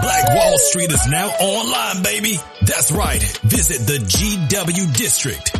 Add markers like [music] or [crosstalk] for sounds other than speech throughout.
Black Wall Street is now online, baby. That's right. Visit the GW District.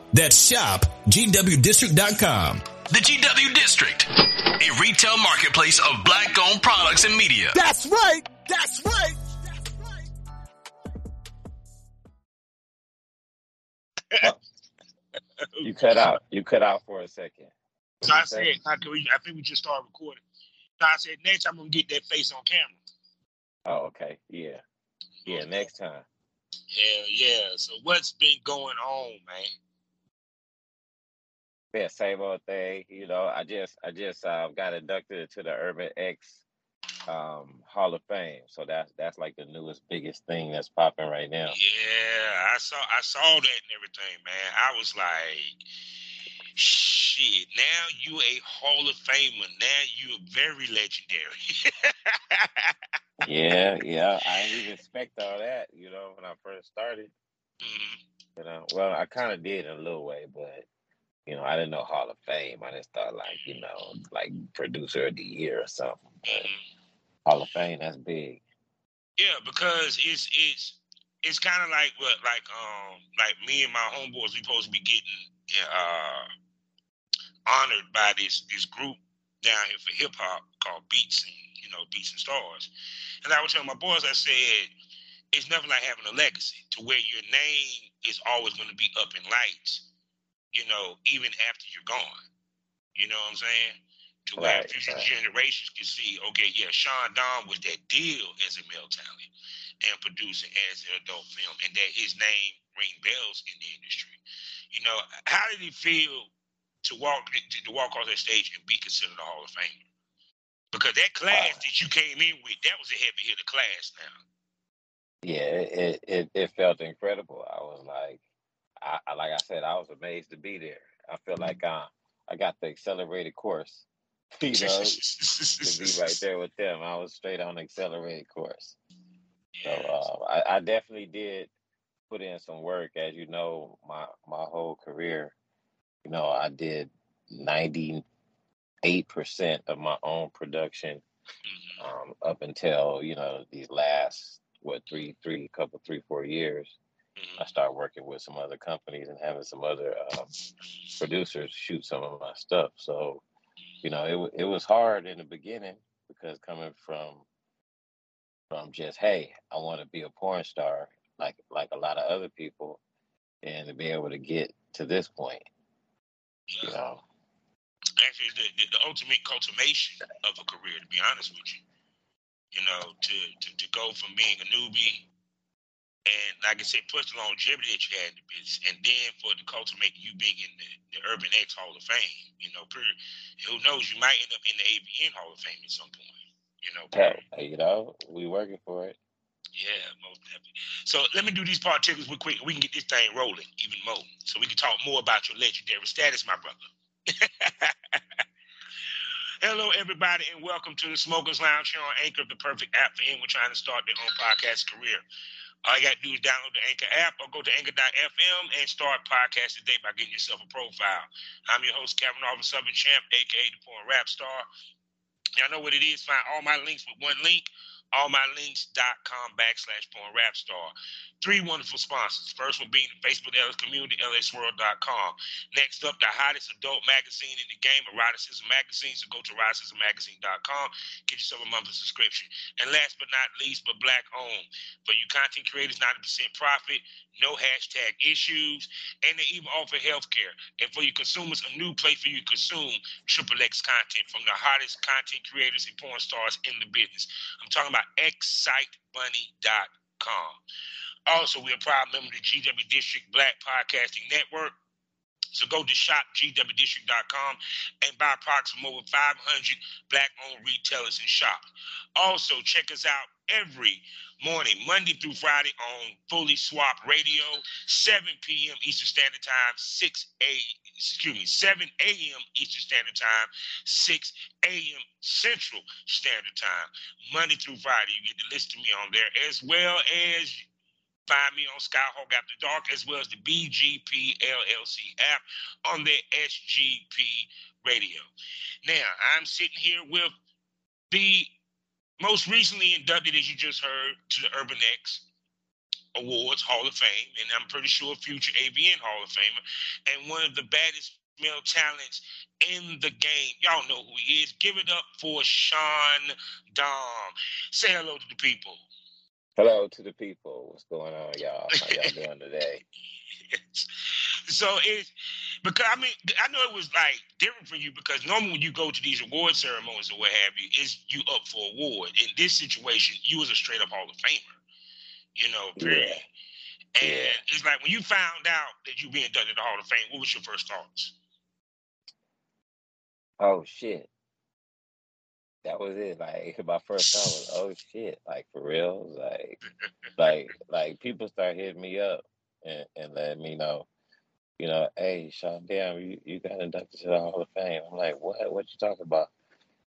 That's shop GWDistrict.com. The GW District, a retail marketplace of black owned products and media. That's right. That's right. That's [laughs] right. You cut out. You cut out for a second. So I said, I, we, I think we just started recording. So I said, next I'm gonna get that face on camera. Oh, okay. Yeah. Yeah, next time. Hell yeah. So what's been going on, man? Yeah, same old thing. You know, I just I just uh, got inducted into the Urban X um, Hall of Fame. So that's that's like the newest, biggest thing that's popping right now. Yeah, I saw I saw that and everything, man. I was like, shit. Now you a Hall of Famer. Now you are very legendary. [laughs] yeah, yeah. I didn't even expect all that. You know, when I first started. Mhm. You know, well, I kind of did in a little way, but you know, I didn't know Hall of Fame. I just thought like, you know, like producer of the year or something. Mhm. Hall of Fame, that's big. Yeah, because it's it's it's kind of like what like um like me and my homeboys we supposed to be getting uh honored by this this group down here for hip hop called Beats and you know Beats and Stars, and I was telling my boys I said it's nothing like having a legacy to where your name is always going to be up in lights, you know, even after you're gone. You know what I'm saying? To where Right, future right. generations can see, okay, yeah, Sean Dom was that deal as a male talent and producing as an adult film, and that his name ring bells in the industry. You know, how did he feel to walk to, to walk off that stage and be considered a Hall of Famer? Because that uh, class that you came in with, that was a heavy hitter class. Now, Yeah, it, it, it felt incredible. I was like, I, I like I said, I was amazed to be there. I feel like uh, I got the accelerated course, [laughs] you [laughs] know, to be right there with them. I was straight on accelerated course. So uh, I, I definitely did put in some work. As you know, my my whole career, you know, I did ninety eight percent of my own production Mhm. um, up until you know these last what three three couple three four years. Mhm. I started working with some other companies and having some other um, producers shoot some of my stuff. So, you know, it it was hard in the beginning because coming from from just hey, I want to be a porn star like like a lot of other people, and to be able to get to this point, you know, Actually, the, the, the ultimate cultivation of a career, to be honest with you. You know, to, to, to go from being a newbie and, like I said, push the longevity that you had in the business, and then for the to cultivate you being in the, the Urban X Hall of Fame. You know, period. Who knows? You might end up in the AVN Hall of Fame at some point. You know, hey, you know, we working for it. Yeah, most definitely. So let me do these particles real quick. We can get this thing rolling even more, so we can talk more about your legendary status, my brother. [laughs] Hello, everybody, and welcome to the Smokers Lounge here on Anchor, the perfect app for anyone trying to start their own podcast career. All you got to do is download the Anchor app or go to anchor.fm and start podcast today by getting yourself a profile. I'm your host, Kevin Arvin Southern Champ, aka the Porn Rap Star. Y'all know what it is. Find all my links with one link allmylinks.com backslash porn rap star. Three wonderful sponsors. First one being the Facebook LS community, lsworld.com. Next up, the hottest adult magazine in the game, Eroticism Magazine. So go to eroticismmagazine.com, get yourself a monthly subscription. And last but not least, but black owned. For you content creators, 90% profit, no hashtag issues, and they even offer healthcare. And for you consumers, a new place for you to consume Triple X content from the hottest content creators and porn stars in the business. I'm talking about excitebunny.com. Also, we're a proud member of the GW District Black Podcasting Network. So go to shopgwdistrict.com and buy products from over 500 black-owned retailers and shops. Also, check us out every morning, Monday through Friday on Fully Swap Radio, 7 p.m. Eastern Standard Time, 6 a excuse me, 7 a.m. Eastern Standard Time, 6 a.m. Central Standard Time, Monday through Friday. You get to listen to me on there as well as Find me on Skyhawk After Dark as well as the BGP LLC app on the SGP radio. Now, I'm sitting here with the most recently inducted, as you just heard, to the Urban X Awards Hall of Fame, and I'm pretty sure future AVN Hall of Famer, and one of the baddest male talents in the game. Y'all know who he is. Give it up for Sean Dom. Say hello to the people. Hello to the people. What's going on, y'all? How y'all [laughs] doing today? So it's because I mean I know it was like different for you because normally when you go to these award ceremonies or what have you, is you up for award. In this situation, you was a straight up Hall of Famer. You know, period. Yeah. And yeah. it's like when you found out that you being inducted to the Hall of Fame, what was your first thoughts? Oh shit that was it. Like my first thought was, [laughs] oh shit, like for real, like, [laughs] like, like people start hitting me up and, and letting me know, you know, hey, Sean, damn, you, you got inducted to the Hall of Fame. I'm like, what? What you talking about?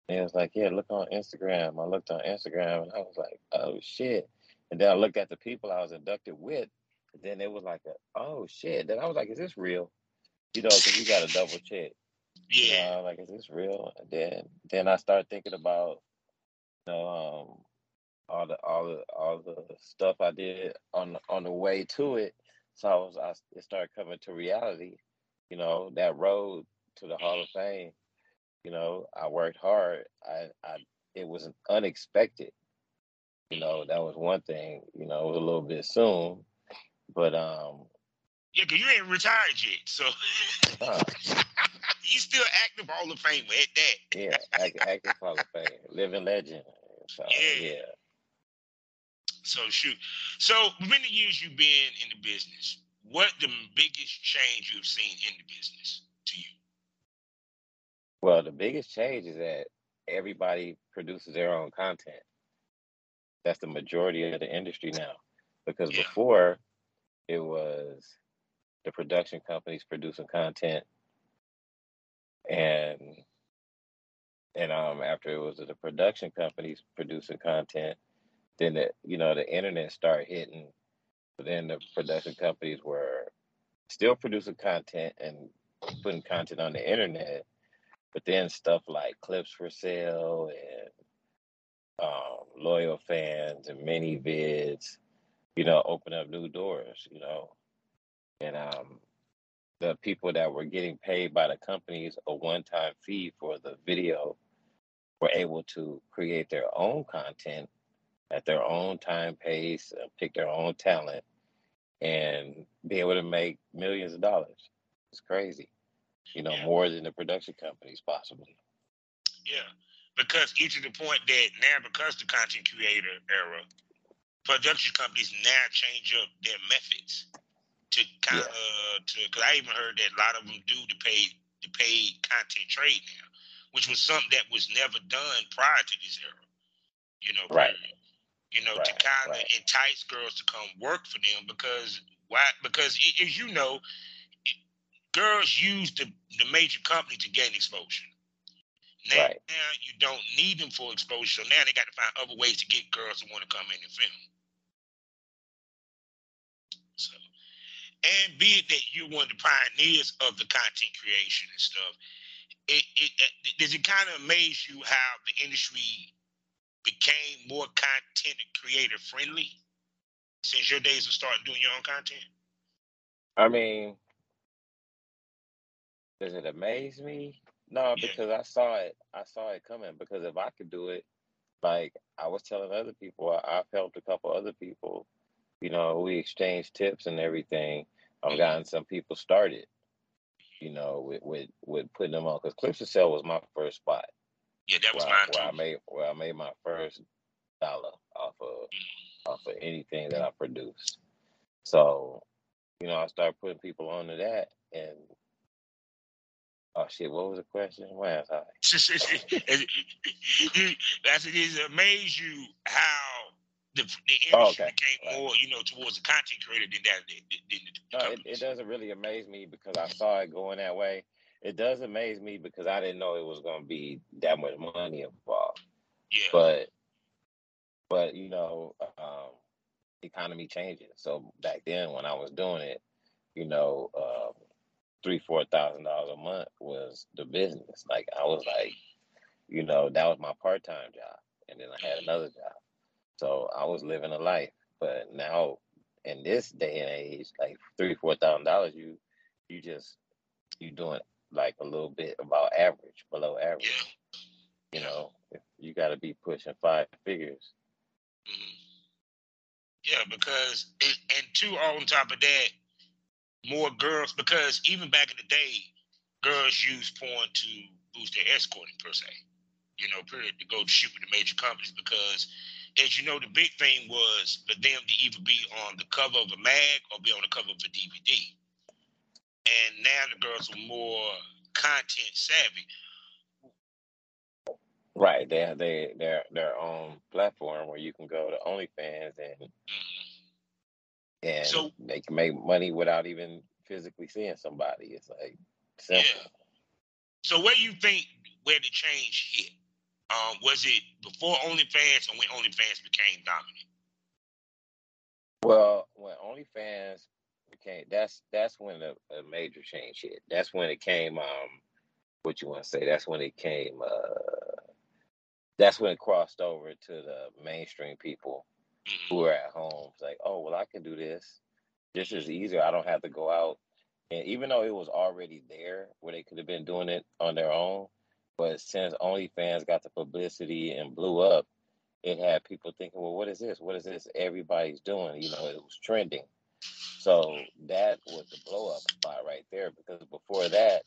And it was like, yeah, look on Instagram. I looked on Instagram and I was like, oh shit. And then I looked at the people I was inducted with. And then it was like, a, oh shit. Then I was like, is this real? You know, because you got to double check. Yeah. Uh, like, is this real? And then then I start thinking about you know um all the all the all the stuff I did on on the way to it. So I was I it started coming to reality. You know that road to the Hall of Fame. You know I worked hard. I I it was unexpected. You know that was one thing. You know it was a little bit soon, but um. Yeah, cause you ain't retired yet, so. uh, he's [laughs] still active Hall of Fame at that. yeah, active, active Hall of Fame, living legend. So, yeah. yeah. So shoot. So many years you've been in the business. What the biggest change you've seen in the business to you? Well, the biggest change is that everybody produces their own content. That's the majority of the industry now. Because yeah. before it was the production companies producing content and and um after it was the production companies producing content then the you know the internet started hitting but then the production companies were still producing content and putting content on the internet but then stuff like clips for sale and um, loyal fans and ManyVids you know open up new doors you know? And um the people that were getting paid by the companies a one-time fee for the video were able to create their own content at their own time pace, uh, pick their own talent, and be able to make millions of dollars. It's crazy, you know, yeah. more than the production companies possibly. Yeah, because each of the point that now, because the content creator era, production companies now change up their methods to kind of yeah. to because I even heard that a lot of them do the paid the paid content trade now, which was something that was never done prior to this era. You know, right? You know, right. to kind of right. entice girls to come work for them because why? Because as you know, girls use the the major company to gain exposure. Now, right. now you don't need them for exposure, so now they got to find other ways to get girls to want to come in and film. So and be it that you're one of the pioneers of the content creation and stuff, it, it, it does it kind of amaze you how the industry became more content and creator friendly since your days of starting doing your own content? I mean, does it amaze me? No, Yeah. because I saw it. I saw it coming. Because if I could do it, like I was telling other people, I, I've helped a couple other people. You know, we exchanged tips and everything. I've Mhm. gotten some people started. You know, with with, with putting them on because Clips to Sell was my first spot Yeah, that was where I, mine where I made where I made my first dollar off of off of anything that I produced. So, you know, I started putting people onto that, and oh shit, what was the question? Where was I? that's it is amaze you how the, the Oh, industry okay. became more, you know, towards the content creator than that than, than the No, it, it doesn't really amaze me because I saw it going that way. It does amaze me because I didn't know it was going to be that much money involved. Yeah, But, but you know, um, economy changes. So back then, when I was doing it, you know, um, three, four thousand dollars a month was the business. Like I was like, you know, that was my part time job, and then I had another job. So I was living a life. But now, in this day and age, like three, four thousand dollars, you, you just you doing like a little bit about average, below average. yeah. You know, if you got to be pushing five figures. Mhm. Yeah, because and, and two on top of that, more girls because even back in the day, girls used porn to boost their escorting per se. You know, period to go to shoot with the major companies because as you know, the big thing was for them to either be on the cover of a mag or be on the cover of a DVD. And now the girls are more content savvy. Right. They have they their their own platform where you can go to OnlyFans and Mhm. and So- they can make money without even physically seeing somebody. It's like simple. Yeah. So where do you think where the change hit? Um, was it before OnlyFans or when OnlyFans became dominant? Well, when OnlyFans became that's that's when a, a major change hit. That's when it came um what you want to say, that's when it came uh that's when it crossed over to the mainstream people who are at home. It's like, oh well I can do this. This is easier. I don't have to go out. And even though it was already there where they could have been doing it on their own, but since OnlyFans got the publicity and blew up, it had people thinking, well, what is this? What is this everybody's doing? You know, it was trending. So that was the blow up spot right there because before that,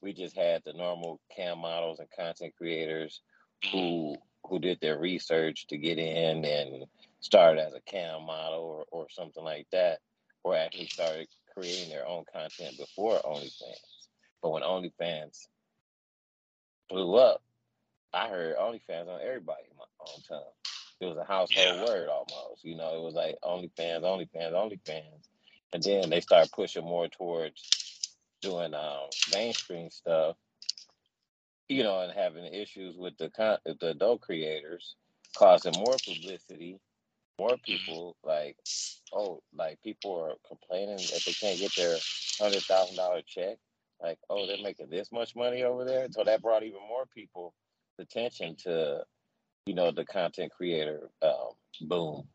we just had the normal cam models and content creators who who did their research to get in and started as a cam model or, or something like that, or actually started creating their own content before OnlyFans. But when OnlyFans blew up, I heard OnlyFans on everybody my own tongue. It was a household Yeah. word almost. You know, it was like OnlyFans, OnlyFans, OnlyFans. And then they started pushing more towards doing um, mainstream stuff, you know, and having issues with the con- the adult creators, causing more publicity, more people like, oh, like people are complaining that they can't get their hundred thousand dollar check. Like, oh, they're making this much money over there. So that brought even more people attention to, you know, the content creator um, boom.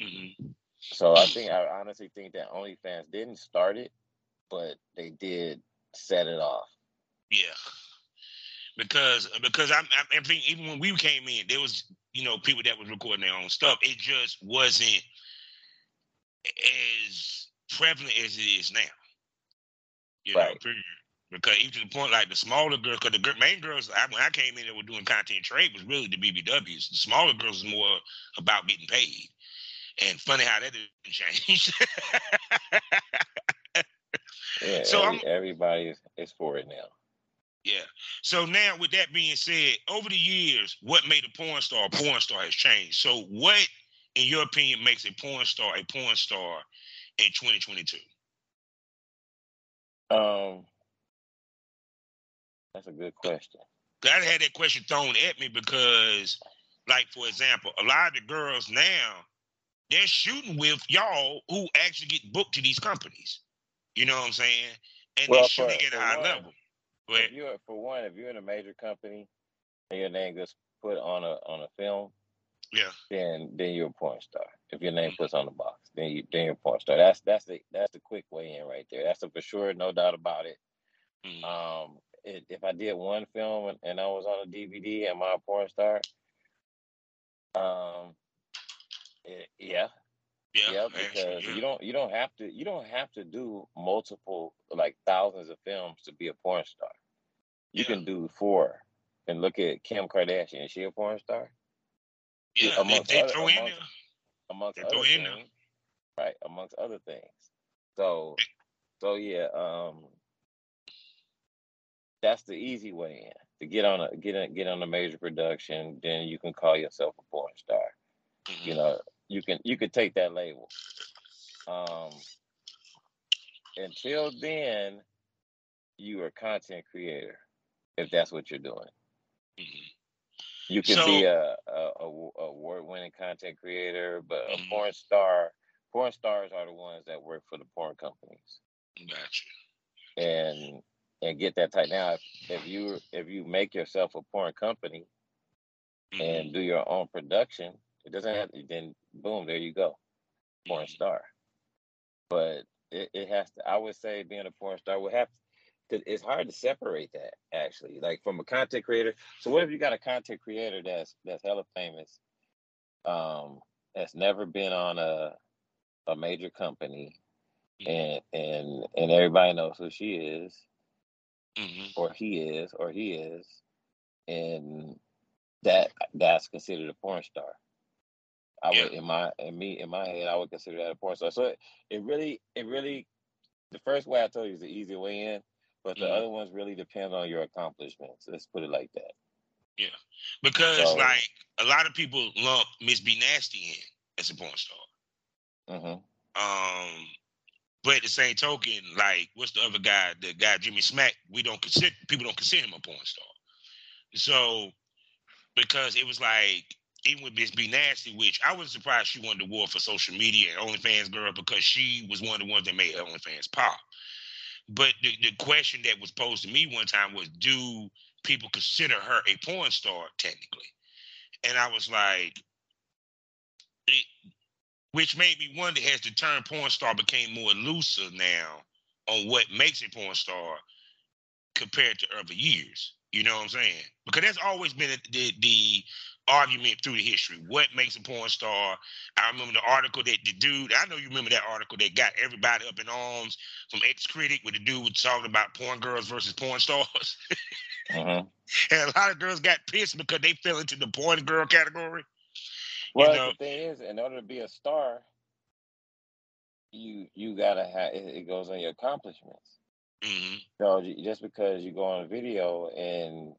Mhm. So I think I honestly think that OnlyFans didn't start it, but they did set it off. Yeah, because because I'm, I think even when we came in, there was you know people that was recording their own stuff. It just wasn't as prevalent as it is now. You know, Right. period. Because even to the point, like the smaller girls, because the main girls, I, when I came in, that were doing content trade was really the BBWs. The smaller girls was more about getting paid. And funny how that didn't change. [laughs] Yeah, So every, everybody is, is for it now. Yeah. So now, with that being said, over the years, what made a porn star a porn star has changed. So, what, in your opinion, makes a porn star a porn star in 2022? Um, that's a good question. I had that question thrown at me because, like, for example, a lot of the girls now they're shooting with y'all who actually get booked to these companies. You know what I'm saying? And Well, they're for- shooting at a high one, level. But If you're for one, if you're in a major company and your name gets put on a on a film, Yeah. Then then you're a porn star. If your name mm-hmm. puts on the box, then you then you're a porn star. That's that's the that's the quick way in right there. That's a for sure, no doubt about it. Mm-hmm. Um, it, if I did one film and, and I was on a DVD, am I a porn star? Um, it, yeah, yeah, yeah, because yeah. you don't you don't have to you don't have to do multiple like thousands of films to be a porn star. You yeah. can do four. And look at Kim Kardashian. Is she a porn star? Yeah, amongst they, they other, throw amongst, in there. Amongst they other things, there. right? Amongst other things. So, so yeah, um, that's the easy way in to get on a get a, get on a major production. Then you can call yourself a porn star. Mm-hmm. You know, you can you can take that label. Um, until then, you are a content creator if that's what you're doing. Mm-hmm. You can so, be a, a, a award winning content creator, but mm-hmm. a porn star. Porn stars are the ones that work for the porn companies. Gotcha. And and get that tight. Now, if, if you if you make yourself a porn company mm-hmm. and do your own production, it doesn't have to. then boom, there you go, porn mm-hmm. star. But it, it has to. I would say being a porn star would have because it's hard to separate that actually, like from a content creator. So what if you got a content creator that's that's hella famous, um, that's never been on a a major company, mm-hmm. and and and everybody knows who she is, mm-hmm. or he is, or he is, and that that's considered a porn star. I would in my in me in my head I would consider that a porn star. So it, it really it really the first way I told you is the easy way in, but the mm-hmm. other ones really depend on your accomplishments. Let's put it like that. Yeah, because so, like a lot of people lump Miss B Nasty in as a porn star. Mm-hmm. Um, but at the same token, like what's the other guy? The guy Jimmy Smack. We don't consider people don't consider him a porn star. So because it was like even with Miss B Nasty, which I was surprised she won the war for social media and OnlyFans girl because she was one of the ones that made OnlyFans pop. But the, the question that was posed to me one time was, do people consider her a porn star technically? And I was like, it, which made me wonder as the term porn star became more elusive now on what makes a porn star compared to other years. You know what I'm saying? Because that's always been the, the argument through the history. What makes a porn star? I remember the article that the dude, I know you remember that article that got everybody up in arms from X Critic where the dude was talking about porn girls versus porn stars. uh-huh. [laughs] And a lot of girls got pissed because they fell into the porn girl category. Well, you know? the thing is, in order to be a star, you you gotta have it, goes on your accomplishments. Mm-hmm. So just because you go on a video and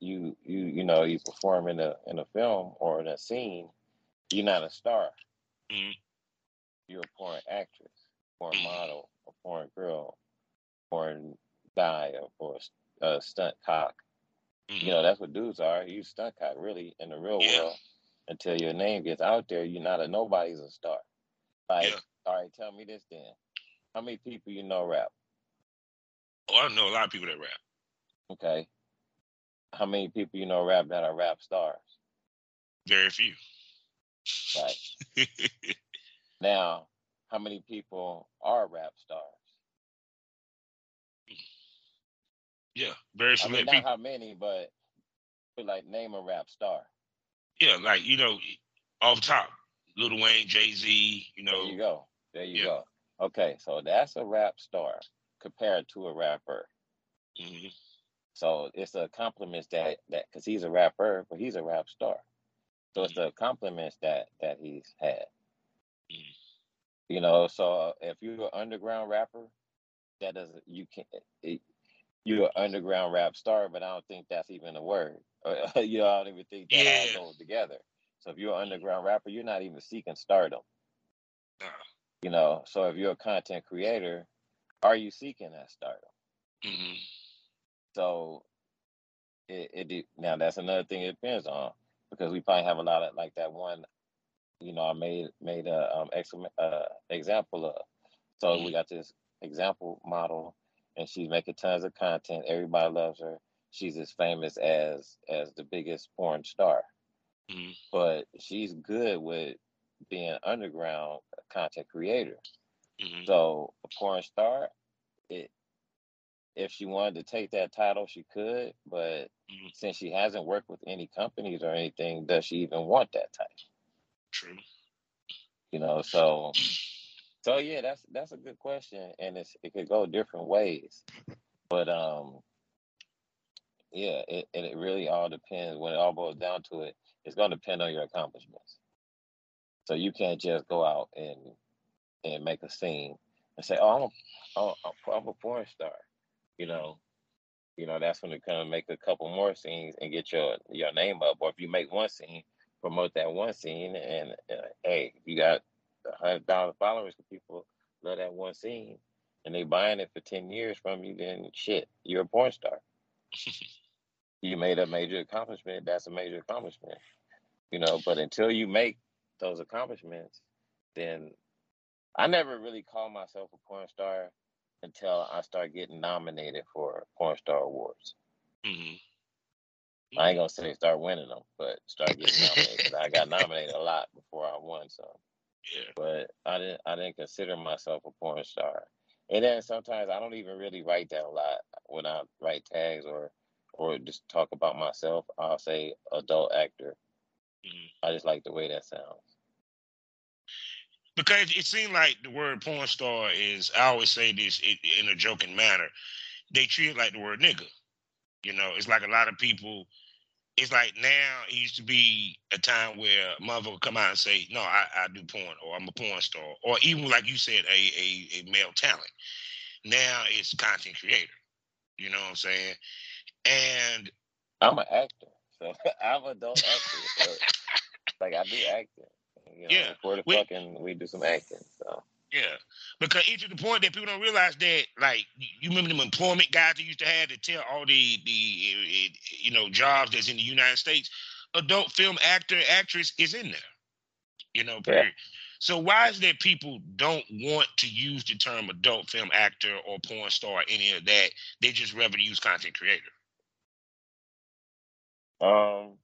you you you know you perform in a in a film or in a scene, you're not a star. Mm-hmm. You're a porn actress, porn mm-hmm. model, a porn girl, porn guy, or a stunt cock. Mm-hmm. You know that's what dudes are. You stunt cock really in the real yeah. world. Until your name gets out there, you're not a nobody's a star. Like, yeah. all right, tell me this then. How many people you know rap? Oh, I know a lot of people that rap. Okay how many people you know rap that are rap stars? Very few. Right. [laughs] now, how many people are rap stars? Yeah, very few. I mean, not people. how many, but, but like name a rap star. Yeah, like you know, off top, Lil Wayne, Jay Z. You know. There you go. There you yeah. go. Okay, so that's a rap star compared to a rapper. Mm-hmm. So it's a compliment that that because he's a rapper, but he's a rap star. So it's the compliments that that he's had. You know, so if you're an underground rapper, that doesn't you can't it, you're an underground rap star, but I don't think that's even a word. [laughs] you know, I don't even think that yeah. all goes together. So if you're an underground rapper, you're not even seeking stardom. Uh. You know, so if you're a content creator, are you seeking that stardom? Mm-hmm. So it, it now that's another thing it depends on because we probably have a lot of like that one, you know, I made made a um ex, uh, example of. So mm-hmm. we got this example model, and she's making tons of content. Everybody loves her. She's as famous as as the biggest porn star. mm-hmm. but she's good with being underground content creator. Mm-hmm. So a porn star, it if she wanted to take that title, she could. But mm-hmm. since she hasn't worked with any companies or anything, does she even want that title? True. You know, so [clears throat] so yeah, that's that's a good question, and it's it could go different ways. But um, yeah, it and it really all depends. When it all boils down to it, it's going to depend on your accomplishments. So you can't just go out and and make a scene and say, "Oh, I'm a, I'm a porn star," you know. You know, that's when you kind of make a couple more scenes and get your your name up. Or if you make one scene, promote that one scene, and uh, hey, you got hundred thousand followers, the people love that one scene, and they buying it for ten years from you. Then shit, you're a porn star. [laughs] you made a major accomplishment. That's a major accomplishment, you know. But until you make those accomplishments, then I never really called myself a porn star until I start getting nominated for porn star awards. Mm-hmm. I ain't gonna say start winning them, but start getting nominated. I got nominated a lot before I won some. Yeah. But I didn't I didn't consider myself a porn star. And then sometimes I don't even really write that a lot when I write tags or or just talk about myself. I'll say adult actor. Mm-hmm. I just like the way that sounds because it seemed like the word porn star is. I always say this in a joking manner. They treat it like the word nigga. You know, it's like a lot of people. It's like now it used to be a time where a mother would come out and say, "No, I, I do porn," or "I'm a porn star," or even like you said, a, a a male talent. Now it's content creator. You know what I'm saying? And I'm an actor, so [laughs] I'm a adult actor. So, like I do acting. You know, yeah. For the we, fucking, we do some acting. So. Yeah, because it's to the point that people don't realize that, like, you remember them employment guys that used to have to tell all the the you know jobs that's in the United States, adult film actor actress is in there. You know, period. Yeah. So why is that people don't want to use the term adult film actor or porn star, or any of that? They just rather use content creator. Um,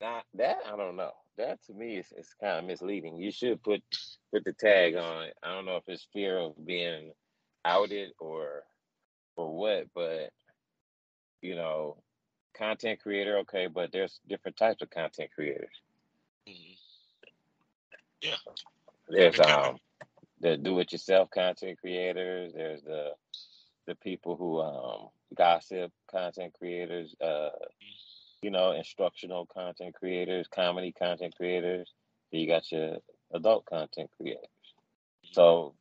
not that I don't know that to me is, is kind of misleading. You should put put the tag on it. I don't know if it's fear of being outed or or what, but you know, content creator, okay, but there's different types of content creators. Mm-hmm. Yeah. There's um the do it yourself content creators, there's the the people who um gossip content creators, uh you know, instructional content creators, comedy content creators. you got your adult content creators. So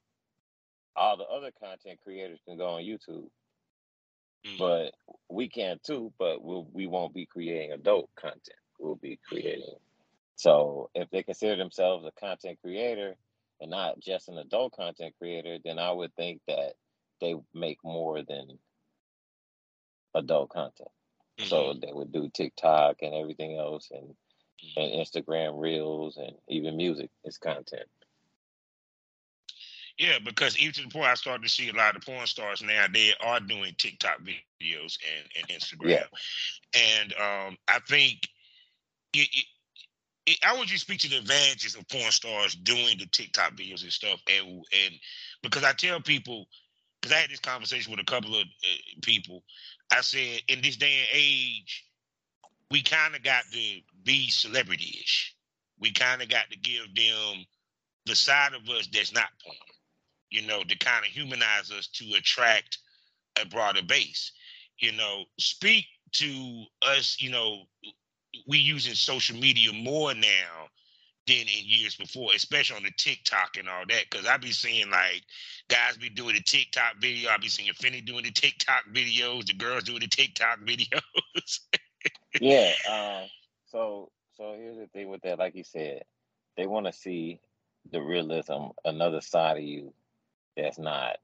all the other content creators can go on YouTube. Mm-hmm. But we can too, but we'll, we won't be creating adult content. We'll be creating. So if they consider themselves a content creator and not just an adult content creator, then I would think that they make more than adult content. Mm-hmm. So they would do TikTok and everything else and. And Instagram reels and even music is content. Yeah, because even to the point I started to see a lot of porn stars now, they are doing TikTok videos and, and Instagram. Yeah. And um, I think it, it, it, I want you to speak to the advantages of porn stars doing the TikTok videos and stuff. And, and because I tell people, because I had this conversation with a couple of uh, people, I said, in this day and age, we kind of got to be celebrity-ish. We kind of got to give them the side of us that's not porn, you know, to kind of humanize us to attract a broader base. You know, speak to us, you know, we using social media more now than in years before, especially on the TikTok and all that. Because I be seeing like guys be doing the TikTok video. I be seeing Finny doing the TikTok videos, the girls doing the TikTok [laughs] videos. Yeah. Um, so so here's the thing with that, like you said, they want to see the realism, another side of you that's not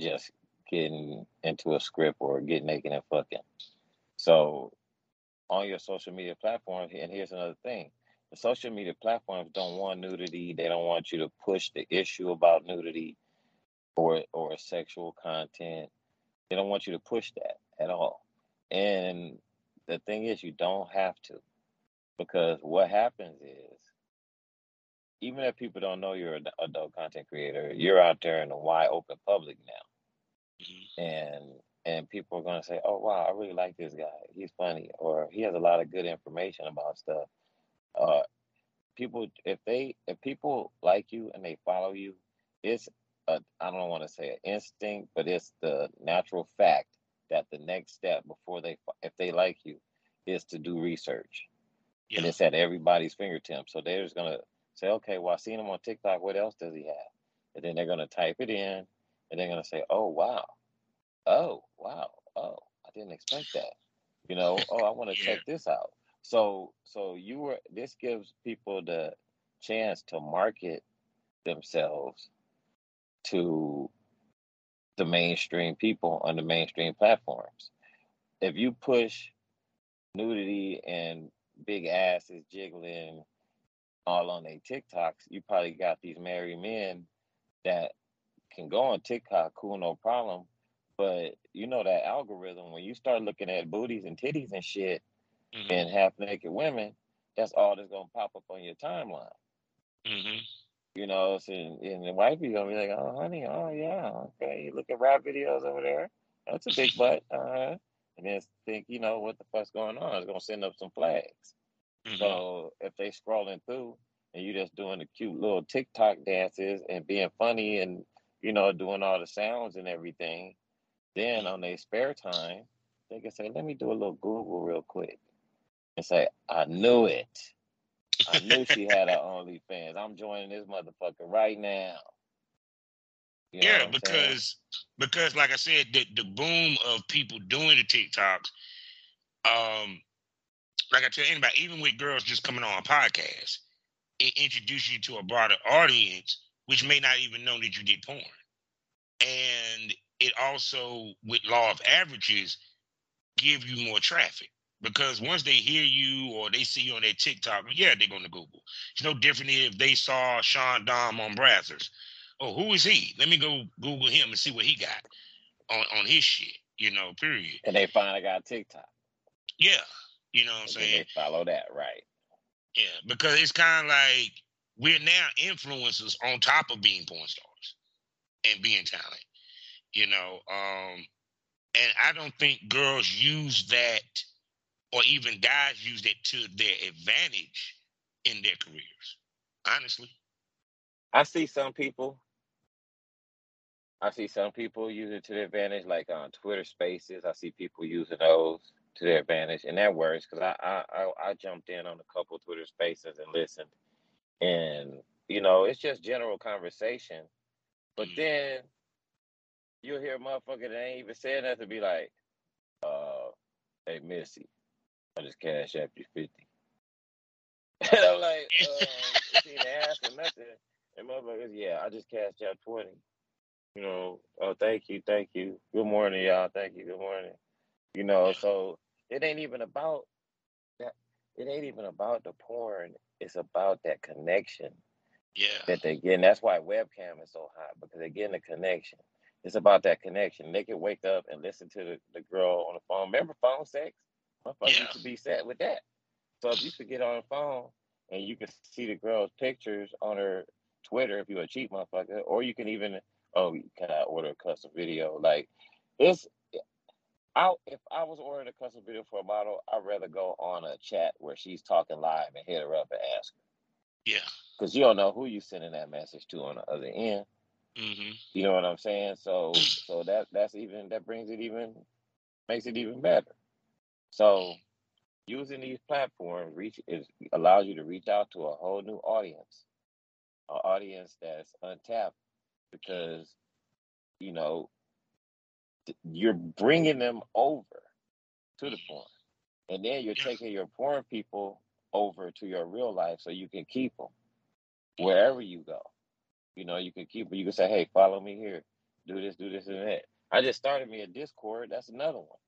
just getting into a script or getting naked and fucking. So on your social media platforms, and here's another thing the social media platforms don't want nudity. They don't want you to push the issue about nudity or or sexual content. They don't want you to push that at all. And the thing is, you don't have to. Because what happens is, even if people don't know you're an adult content creator, you're out there in the wide open public now, mm-hmm. and and people are going to say, "Oh wow, I really like this guy. He's funny, or he has a lot of good information about stuff." Uh, people, if they if people like you and they follow you, it's I don't want to say an instinct, but it's the natural fact that the next step before they if they like you is to do research. Yeah. And it's at everybody's fingertips. So they're just gonna say, okay, well I seen him on TikTok. What else does he have? And then they're gonna type it in, and they're gonna say, oh wow, oh wow, oh I didn't expect that. You know, oh I want to yeah. check this out. So so you were this gives people the chance to market themselves to the mainstream people on the mainstream platforms. If you push nudity and big asses jiggling all on their TikToks, you probably got these married men that can go on TikTok, cool, no problem. But you know that algorithm, when you start looking at booties and titties and shit mm-hmm. and half naked women, that's all that's gonna pop up on your timeline. Mm-hmm. You know, so, and the wife be gonna be like, "Oh, honey, oh yeah, okay, you look at rap videos over there. That's a big [laughs] butt." Uh-huh. And then think, you know, what the fuck's going on? It's gonna send up some flags. Mm-hmm. So if they scrolling through and you just doing the cute little TikTok dances and being funny and you know doing all the sounds and everything, then on their spare time they can say, "Let me do a little Google real quick," and say, "I knew it." I knew she had her OnlyFans. I'm joining this motherfucker right now. You know yeah, because because like I said, the, the boom of people doing the TikToks, um, like I tell anybody, even with girls just coming on a podcast, it introduces you to a broader audience, which may not even know that you did porn. And it also, with law of averages, give you more traffic because once they hear you or they see you on their TikTok, yeah, they're going to Google. It's no different if they saw Sean Dom on Brazzers. Oh, who is he? Let me go Google him and see what he got on, on his shit, you know, period. And they finally got TikTok. Yeah. You know what I'm saying? They follow that, right. Yeah, because it's kind of like we're now influencers on top of being porn stars and being talent. You know, um, and I don't think girls use that or even guys use it to their advantage in their careers. Honestly, I see some people. I see some people use it to their advantage, like on Twitter Spaces. I see people using those to their advantage, and that works because I, I I I jumped in on a couple Twitter Spaces and listened, and you know it's just general conversation, but mm. then you'll hear a motherfucker that ain't even saying nothing be like, uh, "Hey Missy, I just cash app you 50. [laughs] and I'm like, uh, she ain't asking nothing. And motherfuckers, yeah, I just cashed out 20. You know, oh, thank you, thank you. Good morning, y'all. Thank you, good morning. You know, so it ain't even about that. It ain't even about the porn. It's about that connection. Yeah. That they get. And that's why webcam is so hot because they're getting a connection. It's about that connection. They can wake up and listen to the, the girl on the phone. Remember phone sex? Motherfucker yeah. used to be set with that. So if you could get on the phone and you can see the girl's pictures on her Twitter if you're a cheap motherfucker, or you can even oh, can I order a custom video? Like it's I if I was ordering a custom video for a model, I'd rather go on a chat where she's talking live and hit her up and ask her. Yeah. Because you don't know who you sending that message to on the other end. Mm-hmm. You know what I'm saying? So [clears throat] so that that's even that brings it even makes it even better. So using these platforms reach is allows you to reach out to a whole new audience, an audience that's untapped because you know you're bringing them over to the porn, and then you're taking your porn people over to your real life so you can keep them wherever you go. You know, you can keep. You can say, "Hey, follow me here. Do this, do this, and that." I just started me a Discord. That's another one.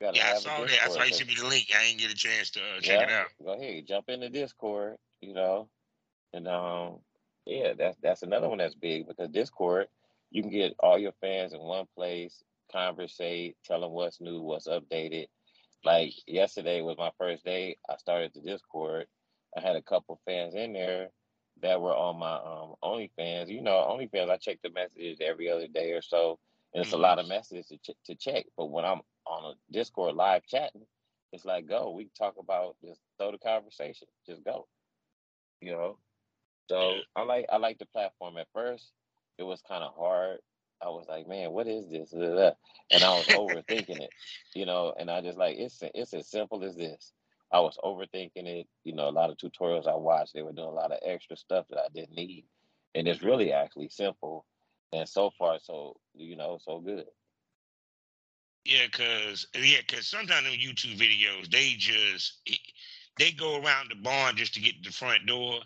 Yeah, I saw that. I saw you sent me the link. I didn't get a chance to uh, check yeah, it out. Go ahead, jump in the Discord. You know, and um, yeah, that's that's another one that's big because Discord, you can get all your fans in one place, conversate, tell them what's new, what's updated. like yesterday was my first day. I started the Discord. I had a couple fans in there that were on my um OnlyFans. You know, OnlyFans. I check the messages every other day or so, and it's mm-hmm. a lot of messages to ch- to check. But when I'm on a Discord live chatting, it's like go. We talk about just throw the conversation. Just go. You know. So I like I like the platform. At first, it was kind of hard. I was like, man, what is this? And I was overthinking it, you know. And I just like it's it's as simple as this. I was overthinking it. You know, a lot of tutorials I watched, they were doing a lot of extra stuff that I didn't need, and it's really actually simple. And so far, so you know, so good. Yeah, cause yeah, cause sometimes in YouTube videos they just they go around the barn just to get to the front door,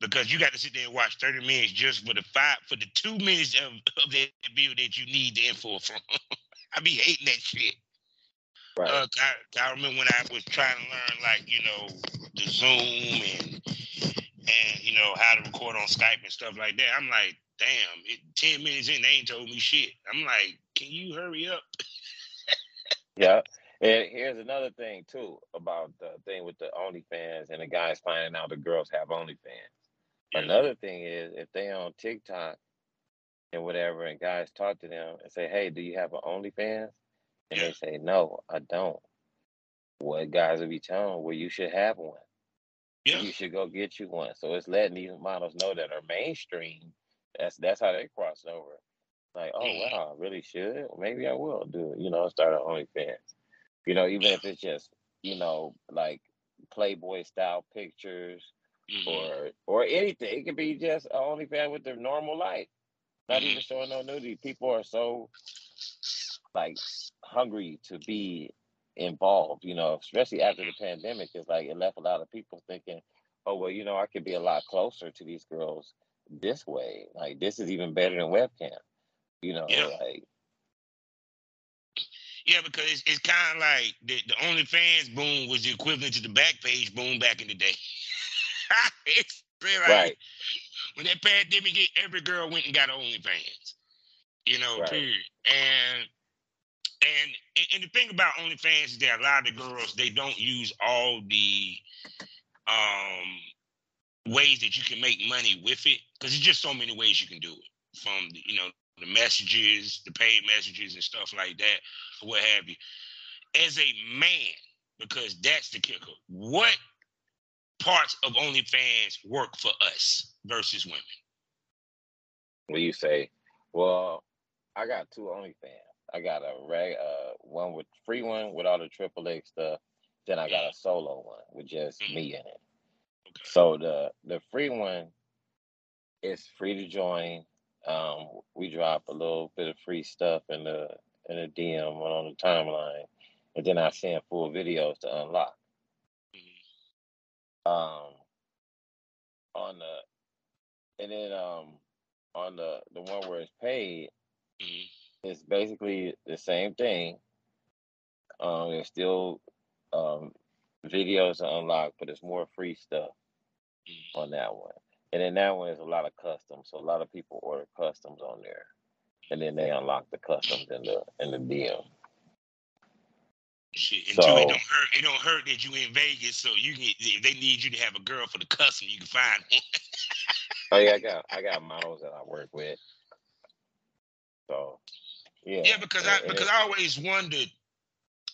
because you got to sit there and watch 30 minutes just for the five for the two minutes of, of that video that you need the info from. [laughs] I be hating that shit. Right. Uh, I, I remember when I was trying to learn like, you know, the Zoom and and you know how to record on Skype and stuff like that. I'm like, damn, it, 10 minutes in, they ain't told me shit. I'm like, can you hurry up? [laughs] yeah. And here's another thing too about the thing with the OnlyFans and the guys finding out the girls have OnlyFans. Another thing is if they on TikTok and whatever, and guys talk to them and say, "Hey, do you have an OnlyFans?" and they say, "No, I don't." What guys will be telling, "Well, you should have one. Yeah. You should go get you one." So it's letting these models know that are mainstream. That's that's how they crossed over. Like, oh mm-hmm. wow, I really should. Maybe I will do it. You know, start an OnlyFans. You know, even if it's just you know like Playboy style pictures mm-hmm. or or anything. It could be just an OnlyFans with their normal life, not mm-hmm. even showing no nudity. People are so like hungry to be involved, you know, especially after the pandemic. It's like it left a lot of people thinking, oh well, you know, I could be a lot closer to these girls this way. Like this is even better than webcam. You know, yeah. like yeah, because it's, it's kind of like the, the OnlyFans boom was the equivalent to the Backpage boom back in the day. [laughs] it's like right. when that pandemic hit, every girl went and got OnlyFans. You know, right. period. And and and the thing about OnlyFans is that a lot of the girls they don't use all the um ways that you can make money with it because there's just so many ways you can do it from the, you know the messages, the paid messages and stuff like that, or what have you. As a man, because that's the kicker. What parts of OnlyFans work for us versus women? When you say, well, I got two OnlyFans. I got a reg, uh, one with free one with all the triple X stuff. Then I got a solo one with just mm-hmm. me in it. Okay. So the the free one is free to join. Um, we drop a little bit of free stuff in the in the DM on the timeline, and then I send full videos to unlock. Um, on the and then um on the the one where it's paid, it's basically the same thing. Um, there's still um videos to unlock, but it's more free stuff on that one. And then that one is a lot of customs, so a lot of people order customs on there, and then they unlock the customs in the in the DM. Shit, so, it don't hurt. It don't hurt that you in Vegas, so you can. If they need you to have a girl for the custom, you can find one. [laughs] oh yeah, I got I got models that I work with. So yeah. Yeah, because I because I always wondered.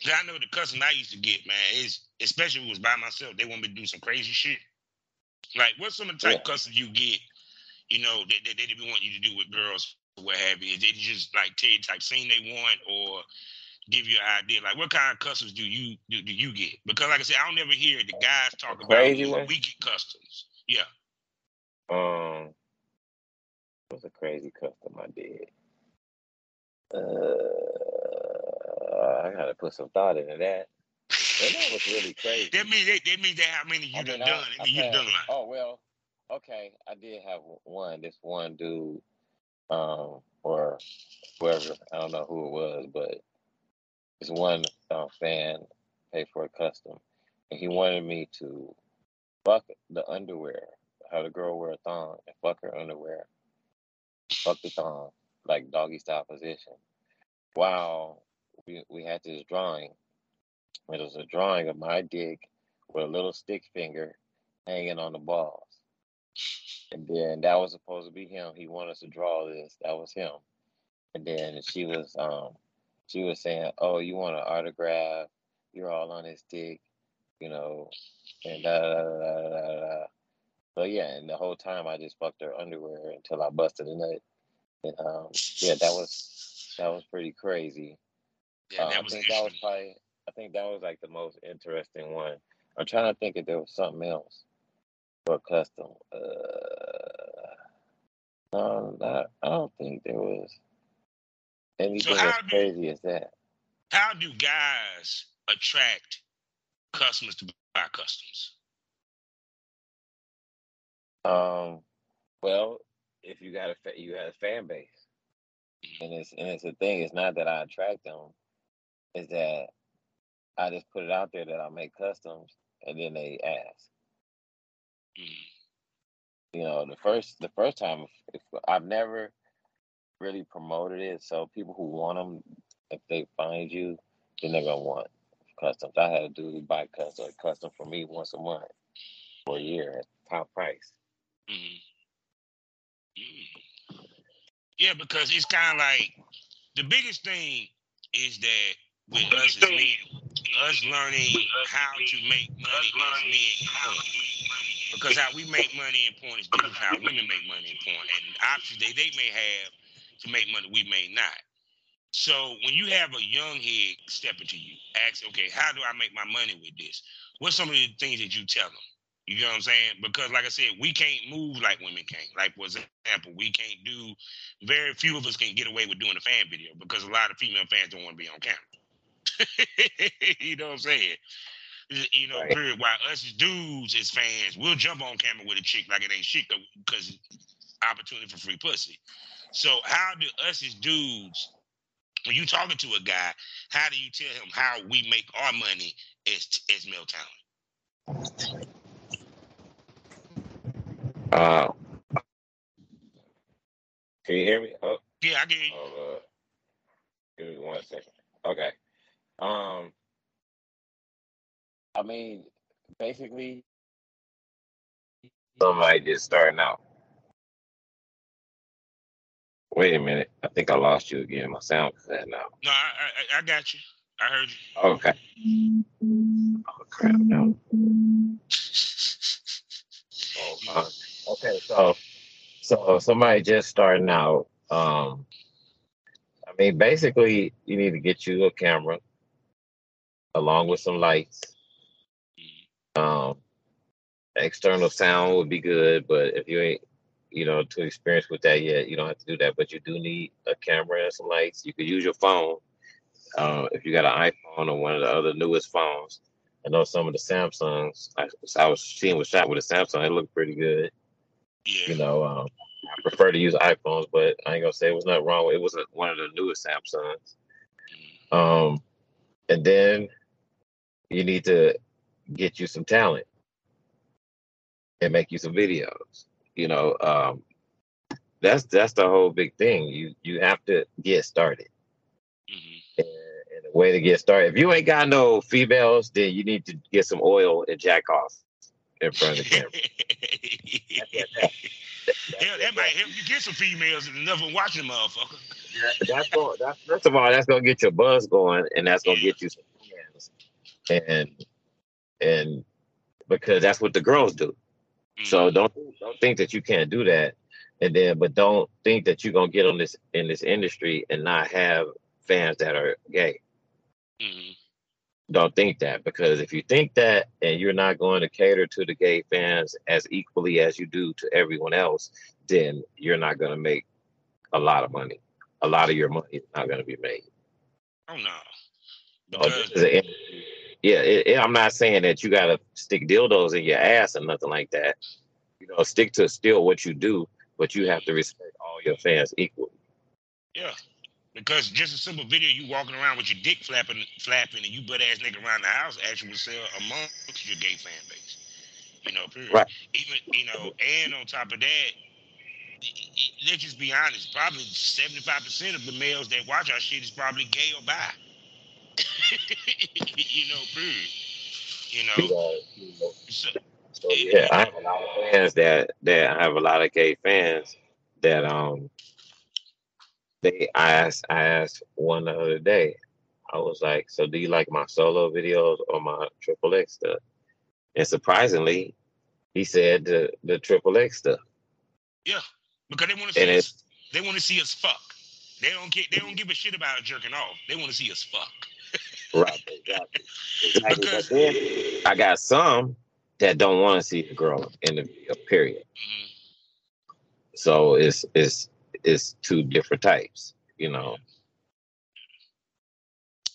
I know the custom I used to get, man, is especially if it was by myself. They want me to do some crazy shit. Like, what's some of the type yeah. customs you get? You know that, they didn't want you to do with girls, or what have you? Is they just like tell you type scene they want, or give you an idea. Like, what kind of customs do you do, do you get? Because, like I said, I don't ever hear the guys talk about crazy one? we get customs. Yeah. Um, what's a crazy custom I did? Uh, I gotta put some thought into that. And that was really crazy. that means that, that means that how many you I done done. I, you done Oh well, okay. I did have one. This one dude, um, or whoever I don't know who it was, but this one uh, fan paid for a custom, and he wanted me to fuck the underwear, have the girl wear a thong and fuck her underwear, fuck the thong like doggy style position. While we we had this drawing It was a drawing of my dick with a little stick finger hanging on the balls. And then that was supposed to be him. He wanted us to draw this. That was him. And then she was um she was saying, "Oh, you want an autograph? You're all on his dick, you know." And da da da da da. da. So yeah, and the whole time I just fucked her underwear until I busted a nut. And um, yeah, that was that was pretty crazy. Yeah, uh, I think that was probably I think that was like the most interesting one. I'm trying to think if there was something else for custom. Uh, no, not, I don't think there was anything so as crazy as that. How do guys attract customers to buy customs? Um, well, if you got a you got a fan base, mm-hmm. and it's and it's a thing. It's not that I attract them; is that I just put it out there that I make customs, and then they ask. Mm. You know, the first the first time, if, I've never really promoted it, so people who want them, if they find you, then they're gonna want customs. I had a dude buy custom custom for me once a month for a year at top price. Mm-hmm. Yeah, because it's kind of like the biggest thing is that with us as men, us learning how to make money as men Because how we make money in porn is different how women make money in porn. And options they, they may have to make money we may not. So when you have a young head stepping to you, ask, okay, how do I make my money with this? What's some of the things that you tell them? You know what I'm saying? Because like I said, we can't move like women can. Like for example, we can't do very few of us can get away with doing a fan video because a lot of female fans don't want to be on camera. [laughs] you know what I'm saying? You know, right. period. While us dudes as fans, we'll jump on camera with a chick like it ain't shit because opportunity for free pussy. So how do us as dudes, when you talking to a guy, how do you tell him how we make our money as as male talent? Uh, can you hear me? Oh, yeah, I can hear you. Oh, uh, give me one second. Okay. Um, I mean, basically, somebody just starting out. Wait a minute. I think I lost you again. My sound is that now. No, I, I, I got you. I heard you. Okay. Oh crap! No. Oh, uh, Okay, so so somebody just starting out. Um, I mean, basically, you need to get you a camera along with some lights. Um, external sound would be good, but if you ain't, you know, too experienced with that yet, you don't have to do that. But you do need a camera and some lights. You could use your phone uh, if you got an iPhone or one of the other newest phones. I know some of the Samsungs. I, I was seeing was shot with a Samsung. It looked pretty good. Yeah. You know, um, I prefer to use iPhones, but I ain't gonna say it was nothing wrong. It wasn't one of the newest Samsungs. Um, and then you need to get you some talent and make you some videos. You know, um, that's that's the whole big thing. You you have to get started. Mm-hmm. And, and the way to get started, if you ain't got no females, then you need to get some oil and jack off in front of the camera. [laughs] Hell, that might help you get some females and of watching motherfucker. that's going. That's first of all, that's gonna get your buzz going, and that's gonna yeah. get you some and and because that's what the girls do. Mm-hmm. So don't don't think that you can't do that, and then but don't think that you're gonna get on this in this industry and not have fans that are gay. Mm-hmm don't think that because if you think that and you're not going to cater to the gay fans as equally as you do to everyone else, then you're not going to make a lot of money. A lot of your money is not going to be made. Oh no. Because... Oh, yeah, it, it, I'm not saying that you got to stick dildos in your ass or nothing like that. You know, stick to still what you do, but you have to respect all your fans equally. Yeah, because just a simple video, you walking around with your dick flapping, flapping, and you butt ass nigga around the house actually sell amongst your gay fan base. You know, period. Right. Even you know, and on top of that, let's just be honest. Probably seventy five percent of the males that watch our shit is probably gay or bi. [laughs] you know, period. You know. So, so, yeah, I have a lot of fans that that I have a lot of gay fans that um they I asked I asked one the other day. I was like, "So do you like my solo videos or my triple X stuff?" And surprisingly, he said the the triple X stuff. Yeah, because they want to see us. They want to see us fuck. They don't get. They don't give a shit about jerking off. They want to see us fuck. Right. Exactly. exactly. Because, but then I got some that don't want to see the girl in the video. Period. Mm-hmm. So it's it's it's two different types. You know.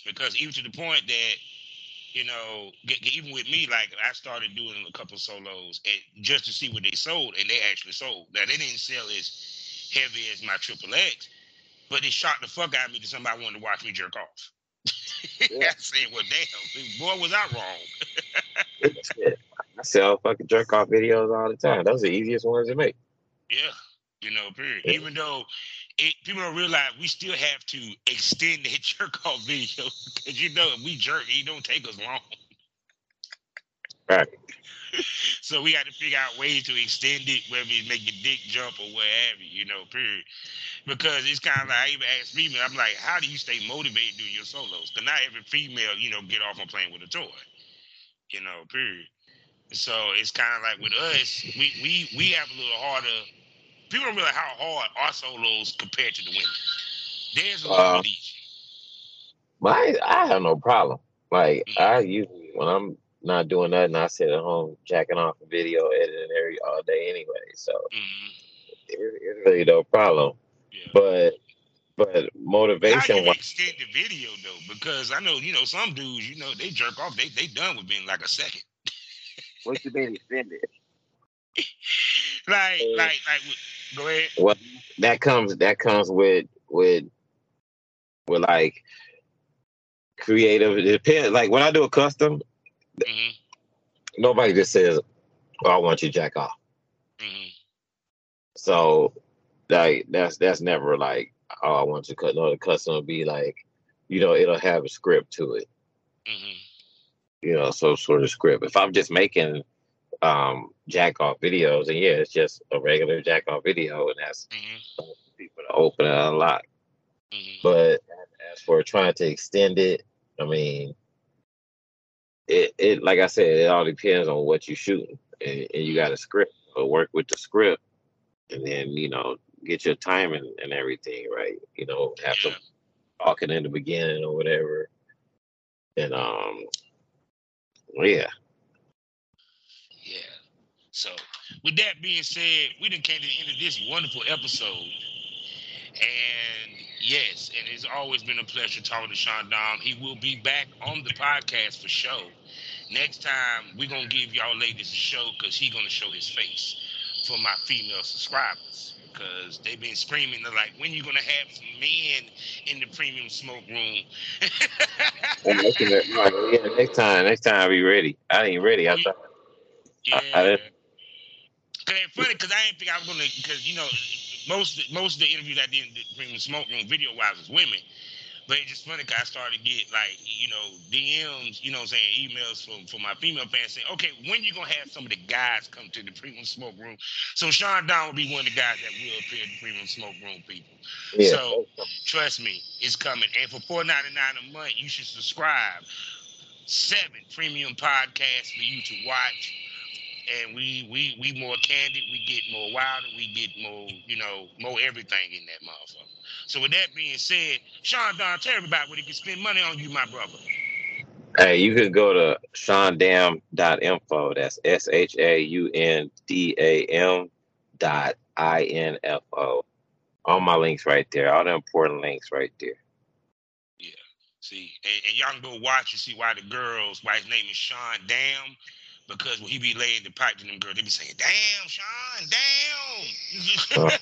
Because even to the point that you know, even with me, like I started doing a couple solos and just to see what they sold, and they actually sold. Now they didn't sell as heavy as my triple X, but it shocked the fuck out of me that somebody wanted to watch me jerk off. Yeah. [laughs] I said, "Well, damn, boy, was I wrong?" [laughs] I sell fucking jerk off videos all the time. Those are the easiest ones to make. Yeah, you know, period. Yeah. Even though it, people don't realize we still have to extend that [laughs] jerk off video because you know if we jerk, it don't take us long. Right. [laughs] so we got to figure out ways to extend it, whether it make your dick jump or whatever, you know, period. Because it's kind of like I even ask female, I'm like, how do you stay motivated doing your solos? Because not every female, you know, get off on playing with a toy, you know, period. So it's kind of like with us, we we we have a little harder people don't realize how hard our solos compared to the women. There's a little uh, bit easy. My, I have no problem. Like mm-hmm. I usually when I'm not doing nothing, I sit at home jacking off a video, editing every all day anyway. So mm-hmm. it, it's really no problem. Yeah. But but motivation. How you extend the video though? Because I know you know some dudes. You know they jerk off. They they done with being like a second. What you mean extended? [laughs] like uh, like like Go ahead. Well, that comes that comes with with with like creative. It depends. Like when I do a custom, mm-hmm. nobody just says, oh, "I want you jack off." Mm-hmm. So, like that's that's never like, "Oh, I want you cut." No, the custom will be like, you know, it'll have a script to it. Mm-hmm. You know, so sort of script. If I'm just making um, jack off videos, and yeah, it's just a regular jack off video, and that's mm-hmm. people to open and unlock. Mm-hmm. But as for trying to extend it, I mean, it it like I said, it all depends on what you're shooting, and, and you got a script. So work with the script, and then you know get your timing and everything right. You know, have yeah. talking in the beginning or whatever, and um, yeah, yeah, so, with that being said, we done came to the end of this wonderful episode. And yes, and it's always been a pleasure talking to Sean Dom. He will be back on the podcast for sure. Next time, we're going to give y'all ladies a show because he's going to show his face for my female subscribers because they've been screaming they're like when you gonna have some men in the premium smoke room [laughs] [laughs] oh, yeah, next time next time i'll be ready i ain't ready i thought yeah. I, I Cause it's funny because I didn't think I was gonna because you know most most of the interviews I did bring the smoke room video wise was women. But it's just funny because I started to get like, you know, DMs, you know I'm saying, emails from, from my female fans saying, okay, when you going to have some of the guys come to the premium smoke room? So Sean Dom will be one of the guys that will appear in the premium smoke room, people. Yeah. So trust me, it's coming. And for four ninety nine a month, you should subscribe. Seven premium podcasts for you to watch and we we we more candid, we get more wild, and we get more, you know, more everything in that motherfucker. So with that being said, Sean Dom, tell everybody where they can spend money on you, my brother. Hey, you can go to shaundam.info. That's S H A U N D A M dot I N F O. All my links right there. All the important links right there. Yeah. See, and, and y'all can go watch and see why the girls, why his name is Sean Dam because when he be laying the pipe to them girls, they be saying, "Damn, Sean, damn." [laughs]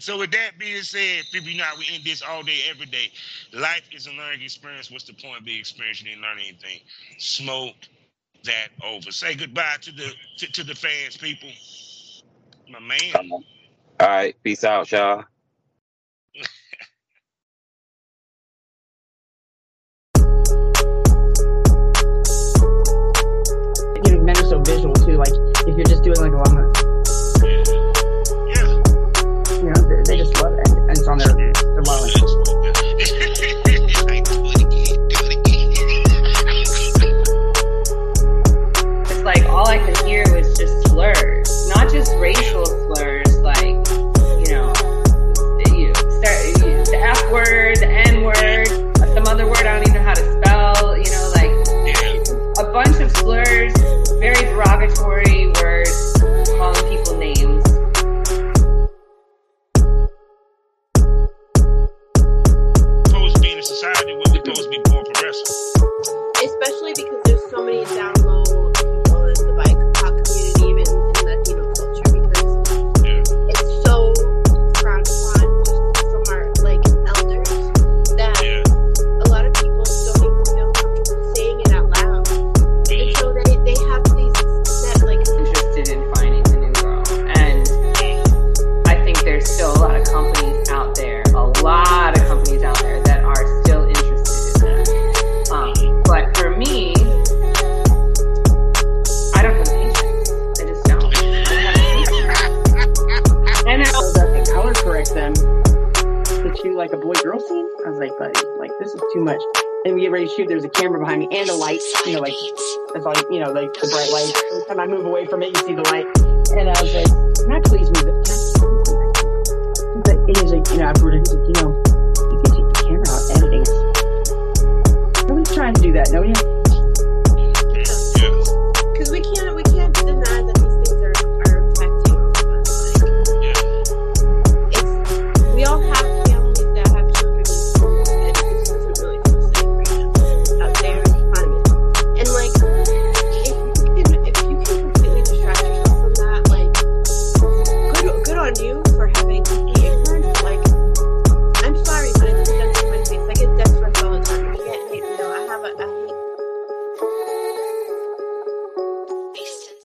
so with that being said, people, you know we end this all day, every day. Life is a learning experience. What's the point of being experienced? You didn't learn anything. Smoke that over. Say goodbye to the to, to the fans, people. My man. All right, peace out, y'all. [laughs] visual too. Like if you're just doing like a lot, yeah, yeah. you know, they, they just love it, and it's on their their wallet. it's like all I could hear was just slurs, not just racial. derogatory